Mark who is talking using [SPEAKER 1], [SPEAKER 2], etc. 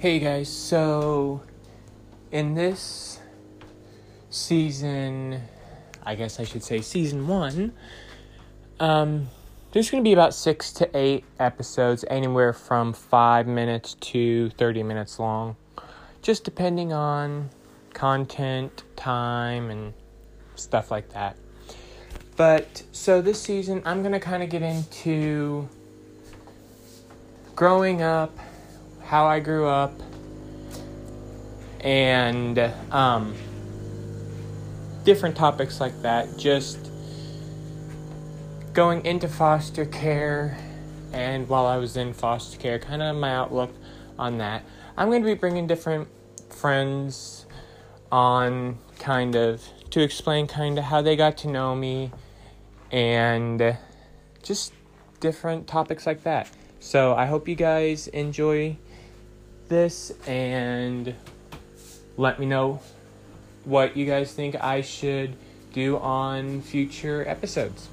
[SPEAKER 1] Hey guys, so in this season, I guess I should say season one, um, there's going to be about six to eight episodes, anywhere from five minutes to 30 minutes long, just depending on content, time, and stuff like that. But so this season, I'm going to kind of get into growing up how I grew up, and um, different topics like that. Just going into foster care, and while I was in foster care, kind of my outlook on that. I'm going to be bringing different friends on, kind of, to explain kind of how they got to know me, and just different topics like that. So I hope you guys enjoy this and let me know what you guys think I should do on future episodes.